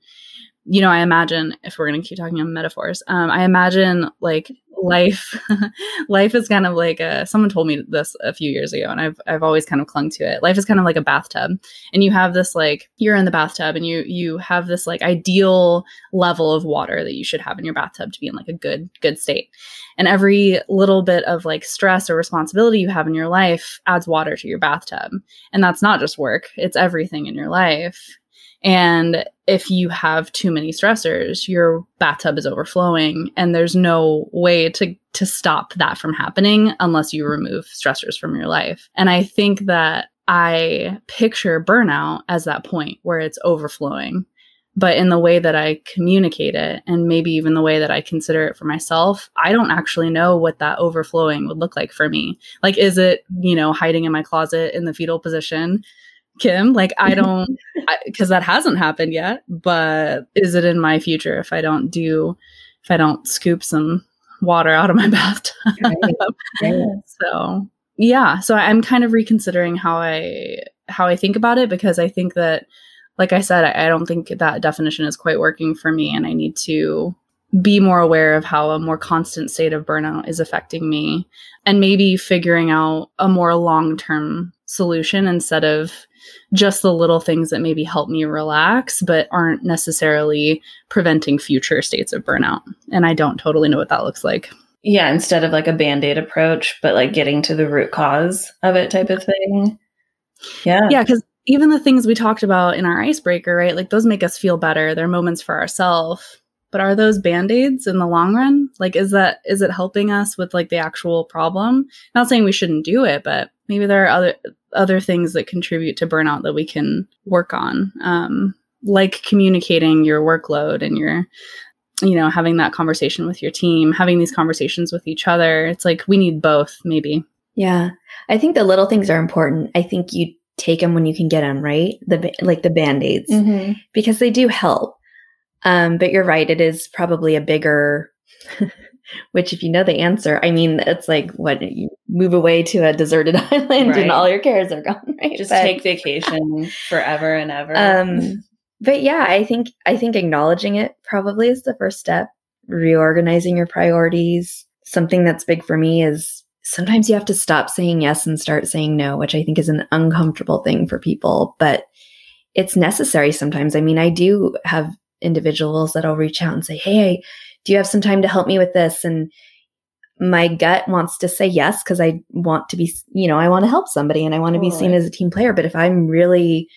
you know, I imagine if we're going to keep talking in metaphors, um, I imagine like life, life is kind of like a, someone told me this a few years ago and I've, I've always kind of clung to it. Life is kind of like a bathtub and you have this, like, you're in the bathtub and you, you have this like ideal level of water that you should have in your bathtub to be in like a good, good state. And every little bit of like stress or responsibility you have in your life adds water to your bathtub. And that's not just work. It's everything in your life. And if you have too many stressors, your bathtub is overflowing and there's no way to to stop that from happening unless you remove stressors from your life. And I think that I picture burnout as that point where it's overflowing. but in the way that I communicate it and maybe even the way that I consider it for myself, I don't actually know what that overflowing would look like for me. Like, is it, you know, hiding in my closet in the fetal position? Kim, like, I don't, because that hasn't happened yet, but is it in my future if I don't do, if I don't scoop some water out of my bathtub? Right. So, yeah. So I'm kind of reconsidering how I, how I think about it because I think that like I said, I, I don't think that definition is quite working for me, and I need to be more aware of how a more constant state of burnout is affecting me and maybe figuring out a more long term solution instead of just the little things that maybe help me relax but aren't necessarily preventing future states of burnout. And I don't totally know what that looks like. Yeah, instead of like a band aid approach, but like getting to the root cause of it type of thing. Yeah. Yeah, because even the things we talked about in our icebreaker, right? Like those make us feel better. They're moments for ourselves. But are those band-aids in the long run? Like is that is it helping us with like the actual problem? Not saying we shouldn't do it, but maybe there are other other things that contribute to burnout that we can work on. Um, like communicating your workload and your you know having that conversation with your team having these conversations with each other it's like we need both maybe yeah i think the little things are important i think you take them when you can get them, right? The like the band-aids mm-hmm. because they do help. Um, but you're right, it is probably a bigger which if you know the answer, I mean it's like what you move away to a deserted island right. and all your cares are gone, right? Just but, take vacation forever and ever. Um but yeah, I think I think acknowledging it probably is the first step. Reorganizing your priorities. Something that's big for me is sometimes you have to stop saying yes and start saying no, which I think is an uncomfortable thing for people, but it's necessary sometimes. I mean, I do have individuals that I'll reach out and say, Hey, do you have some time to help me with this? And my gut wants to say yes because I want to be, you know, I want to help somebody and I want to be seen as a team player. But if I'm really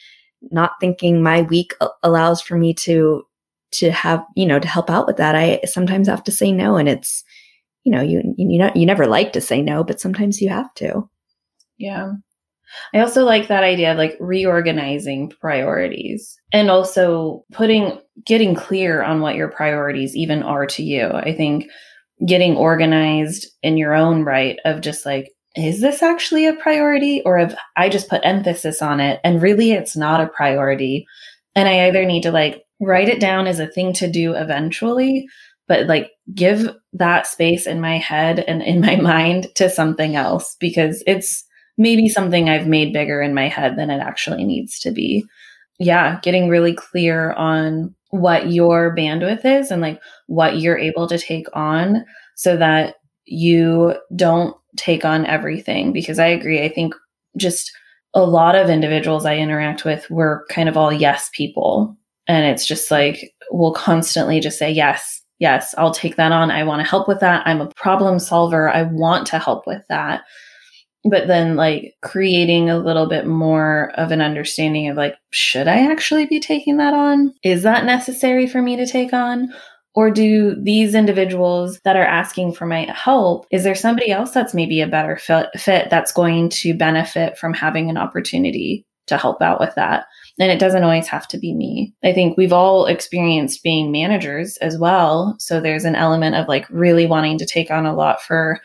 not thinking my week allows for me to to have, you know, to help out with that, I sometimes have to say no. And it's you know, you you know, you never like to say no, but sometimes you have to. Yeah. I also like that idea of like reorganizing priorities and also putting getting clear on what your priorities even are to you. I think getting organized in your own right of just like is this actually a priority or have I just put emphasis on it and really it's not a priority and I either need to like write it down as a thing to do eventually but like give that space in my head and in my mind to something else because it's maybe something I've made bigger in my head than it actually needs to be. Yeah, getting really clear on what your bandwidth is and like what you're able to take on so that you don't take on everything because I agree. I think just a lot of individuals I interact with were kind of all yes people. And it's just like, we'll constantly just say yes yes, I'll take that on. I want to help with that. I'm a problem solver. I want to help with that. But then, like, creating a little bit more of an understanding of, like, should I actually be taking that on? Is that necessary for me to take on? Or do these individuals that are asking for my help, is there somebody else that's maybe a better fit, fit that's going to benefit from having an opportunity to help out with that? And it doesn't always have to be me. I think we've all experienced being managers as well. So there's an element of like really wanting to take on a lot for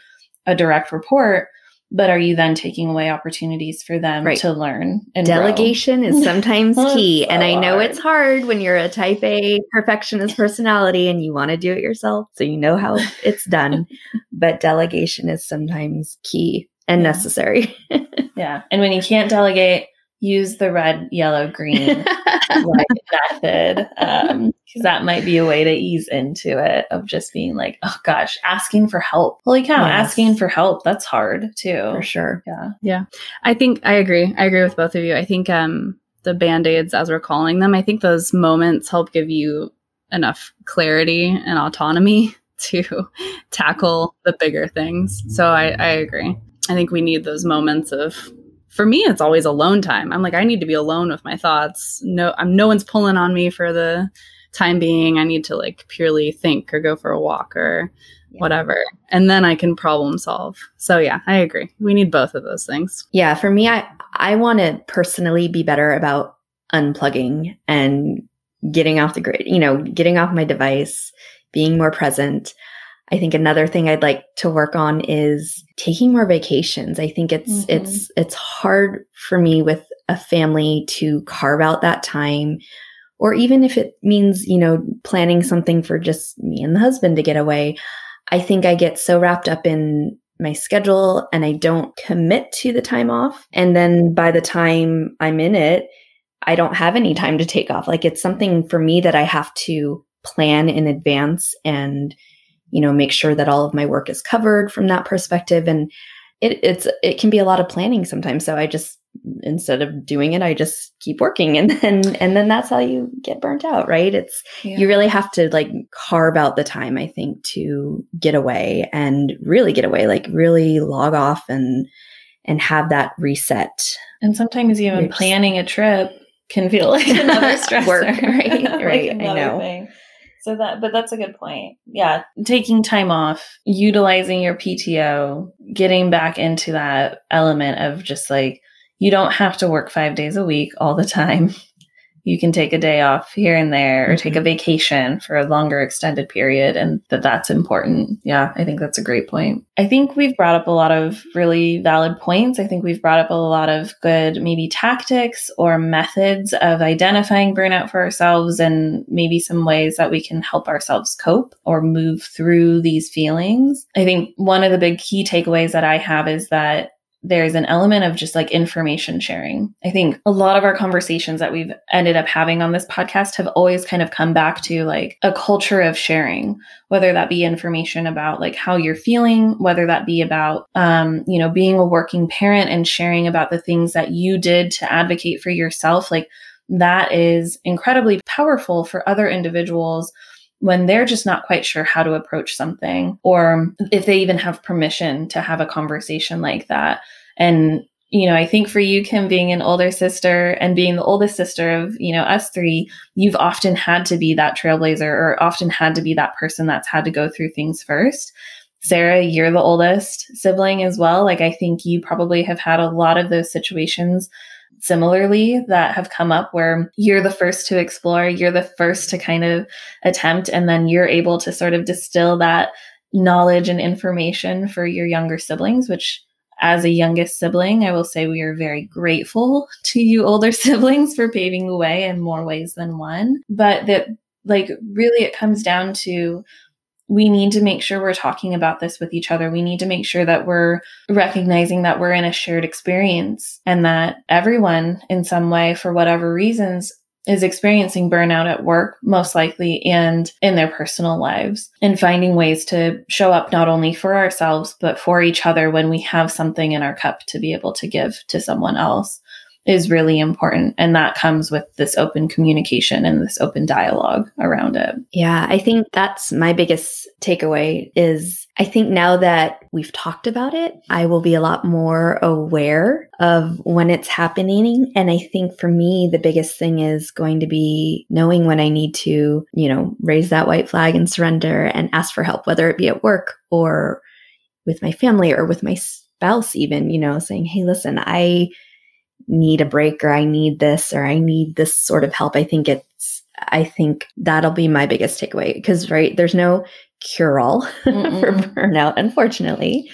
a direct report. But are you then taking away opportunities for them right. to learn and delegation grow? is sometimes key. so and I know hard. it's hard when you're a type A perfectionist personality and you want to do it yourself. So you know how it's done. but delegation is sometimes key and yeah. necessary. yeah. And when you can't delegate, use the red, yellow, green method. Um, because that might be a way to ease into it of just being like, oh gosh, asking for help. Holy cow, yes. asking for help. That's hard too. For sure. Yeah. Yeah. I think I agree. I agree with both of you. I think um the band-aids as we're calling them, I think those moments help give you enough clarity and autonomy to tackle the bigger things. So I, I agree. I think we need those moments of for me it's always alone time. I'm like i need to be alone with my thoughts. No i'm no one's pulling on me for the time being. I need to like purely think or go for a walk or yeah. whatever. And then i can problem solve. So yeah i agree. We need both of those things. Yeah for me i i want to personally be better about unplugging and getting off the grid, you know, getting off my device, being more present. I think another thing I'd like to work on is taking more vacations. I think it's mm-hmm. it's it's hard for me with a family to carve out that time or even if it means, you know, planning something for just me and the husband to get away. I think I get so wrapped up in my schedule and I don't commit to the time off. And then by the time I'm in it, I don't have any time to take off. Like it's something for me that I have to plan in advance and, you know, make sure that all of my work is covered from that perspective. And it, it's, it can be a lot of planning sometimes. So I just, instead of doing it, I just keep working and then, and then that's how you get burnt out, right? It's, yeah. you really have to like carve out the time, I think, to get away and really get away, like really log off and, and have that reset. And sometimes even planning a trip can feel like another stressor. Work, right? right. like I know. Thing. So that, but that's a good point. Yeah. Taking time off, utilizing your PTO, getting back into that element of just like, you don't have to work five days a week all the time you can take a day off here and there or mm-hmm. take a mm-hmm. vacation for a longer extended period and that that's important. Yeah, I think that's a great point. I think we've brought up a lot of really valid points. I think we've brought up a lot of good maybe tactics or methods of identifying burnout for ourselves and maybe some ways that we can help ourselves cope or move through these feelings. I think one of the big key takeaways that I have is that there's an element of just like information sharing. I think a lot of our conversations that we've ended up having on this podcast have always kind of come back to like a culture of sharing, whether that be information about like how you're feeling, whether that be about, um, you know, being a working parent and sharing about the things that you did to advocate for yourself. Like that is incredibly powerful for other individuals when they're just not quite sure how to approach something or if they even have permission to have a conversation like that. And, you know, I think for you, Kim, being an older sister and being the oldest sister of, you know, us three, you've often had to be that trailblazer or often had to be that person that's had to go through things first. Sarah, you're the oldest sibling as well. Like, I think you probably have had a lot of those situations similarly that have come up where you're the first to explore, you're the first to kind of attempt, and then you're able to sort of distill that knowledge and information for your younger siblings, which as a youngest sibling, I will say we are very grateful to you older siblings for paving the way in more ways than one. But that, like, really, it comes down to we need to make sure we're talking about this with each other. We need to make sure that we're recognizing that we're in a shared experience and that everyone, in some way, for whatever reasons, is experiencing burnout at work, most likely, and in their personal lives, and finding ways to show up not only for ourselves, but for each other when we have something in our cup to be able to give to someone else is really important. And that comes with this open communication and this open dialogue around it. Yeah, I think that's my biggest takeaway is I think now that we've talked about it, I will be a lot more aware of when it's happening. And I think for me, the biggest thing is going to be knowing when I need to, you know, raise that white flag and surrender and ask for help, whether it be at work or with my family or with my spouse, even, you know, saying, Hey, listen, I need a break or I need this or I need this sort of help. I think it's, I think that'll be my biggest takeaway because, right, there's no cure all for burnout, unfortunately.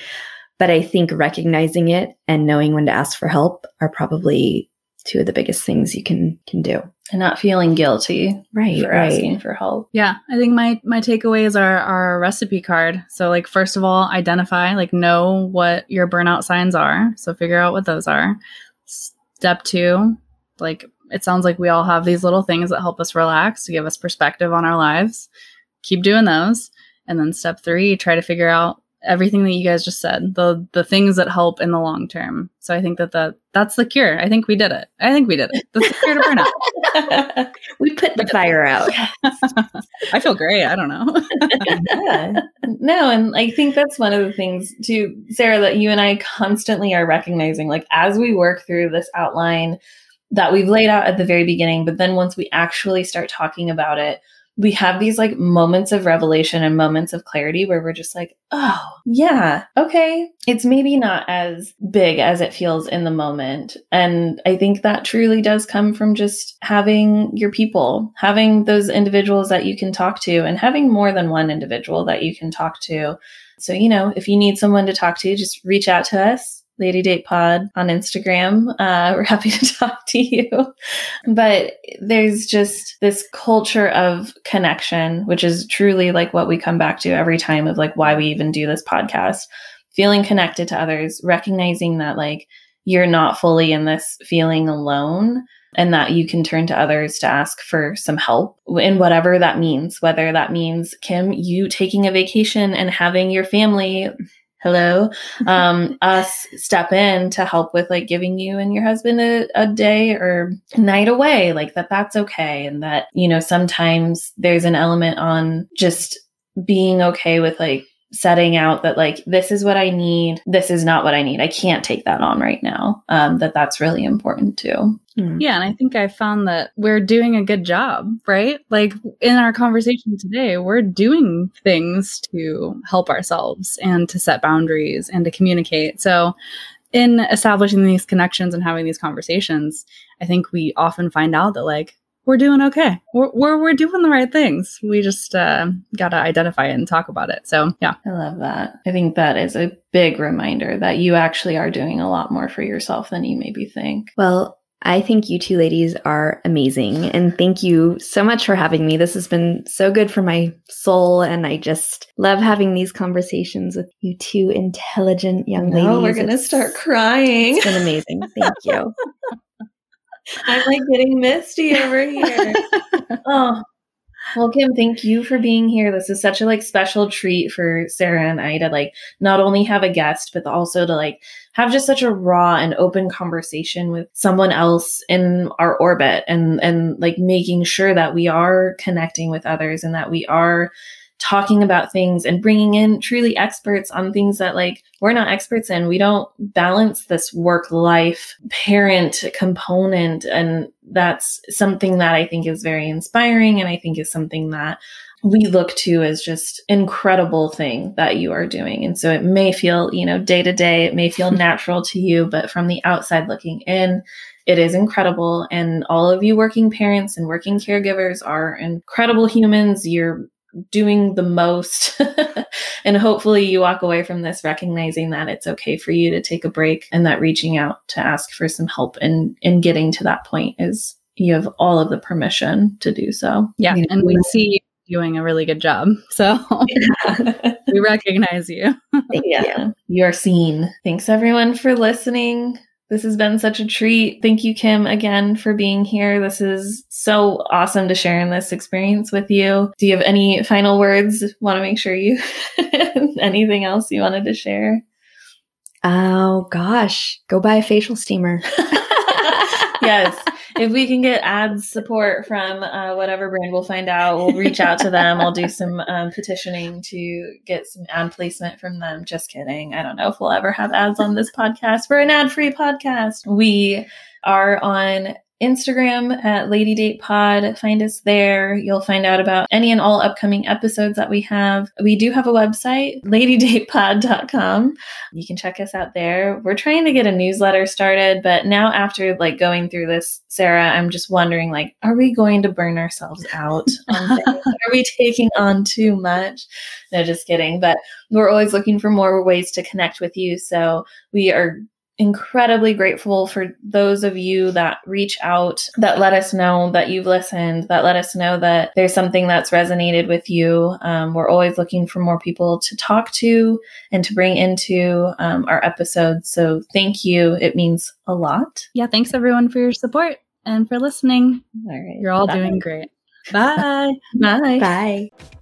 But I think recognizing it and knowing when to ask for help are probably two of the biggest things you can can do and not feeling guilty right for right. asking for help yeah i think my my takeaways are our recipe card so like first of all identify like know what your burnout signs are so figure out what those are Step two, like it sounds like we all have these little things that help us relax to give us perspective on our lives. Keep doing those. And then step three, try to figure out everything that you guys just said, the the things that help in the long term. So I think that the that's the cure. I think we did it. I think we did it. That's the cure to burnout. we put the fire out. I feel great. I don't know. yeah. No, and I think that's one of the things too, Sarah, that you and I constantly are recognizing, like as we work through this outline that we've laid out at the very beginning, but then once we actually start talking about it, we have these like moments of revelation and moments of clarity where we're just like, oh, yeah, okay. It's maybe not as big as it feels in the moment. And I think that truly does come from just having your people, having those individuals that you can talk to, and having more than one individual that you can talk to. So, you know, if you need someone to talk to, just reach out to us Lady Date Pod on Instagram. Uh, we're happy to talk to you. But there's just this culture of connection, which is truly like what we come back to every time of like why we even do this podcast. Feeling connected to others, recognizing that like you're not fully in this feeling alone and that you can turn to others to ask for some help in whatever that means, whether that means Kim, you taking a vacation and having your family hello. Um us step in to help with like giving you and your husband a, a day or night away like that that's okay and that you know sometimes there's an element on just being okay with like setting out that like this is what i need this is not what i need. I can't take that on right now um, that that's really important too. Mm. yeah and i think i found that we're doing a good job right? Like in our conversation today we're doing things to help ourselves and to set boundaries and to communicate. So in establishing these connections and having these conversations i think we often find out that like we're doing okay. We're, we're, we're doing the right things. We just uh, got to identify it and talk about it. So, yeah. I love that. I think that is a big reminder that you actually are doing a lot more for yourself than you maybe think. Well, I think you two ladies are amazing. And thank you so much for having me. This has been so good for my soul. And I just love having these conversations with you two intelligent young ladies. Oh, we're going to start crying. It's been amazing. Thank you. I'm like getting misty over here. oh, well, Kim, thank you for being here. This is such a like special treat for Sarah and I to like not only have a guest, but also to like have just such a raw and open conversation with someone else in our orbit and and like making sure that we are connecting with others and that we are talking about things and bringing in truly experts on things that like we're not experts in. We don't balance this work life parent component. And that's something that I think is very inspiring. And I think is something that we look to as just incredible thing that you are doing. And so it may feel, you know, day to day, it may feel natural to you, but from the outside looking in, it is incredible. And all of you working parents and working caregivers are incredible humans. You're doing the most. and hopefully you walk away from this recognizing that it's okay for you to take a break and that reaching out to ask for some help in in getting to that point is you have all of the permission to do so. Yeah. And we see you doing a really good job. So we recognize you. yeah. You. You're seen. Thanks everyone for listening. This has been such a treat. Thank you, Kim, again for being here. This is so awesome to share in this experience with you. Do you have any final words? Want to make sure you anything else you wanted to share? Oh gosh, go buy a facial steamer. yes if we can get ads support from uh, whatever brand, we'll find out. We'll reach out to them. I'll do some um, petitioning to get some ad placement from them. Just kidding. I don't know if we'll ever have ads on this podcast. We're an ad free podcast. We are on Instagram at Lady Date Pod. Find us there. You'll find out about any and all upcoming episodes that we have. We do have a website, ladydatepod.com. You can check us out there. We're trying to get a newsletter started, but now after like going through this, Sarah, I'm just wondering like, are we going to burn ourselves out? are we taking on too much? No, just kidding. But we're always looking for more ways to connect with you. So we are incredibly grateful for those of you that reach out, that let us know that you've listened, that let us know that there's something that's resonated with you. Um, we're always looking for more people to talk to and to bring into um, our episodes. So thank you. It means a lot. Yeah. Thanks everyone for your support and for listening. All right. You're all Bye. doing great. Bye. Bye. Bye.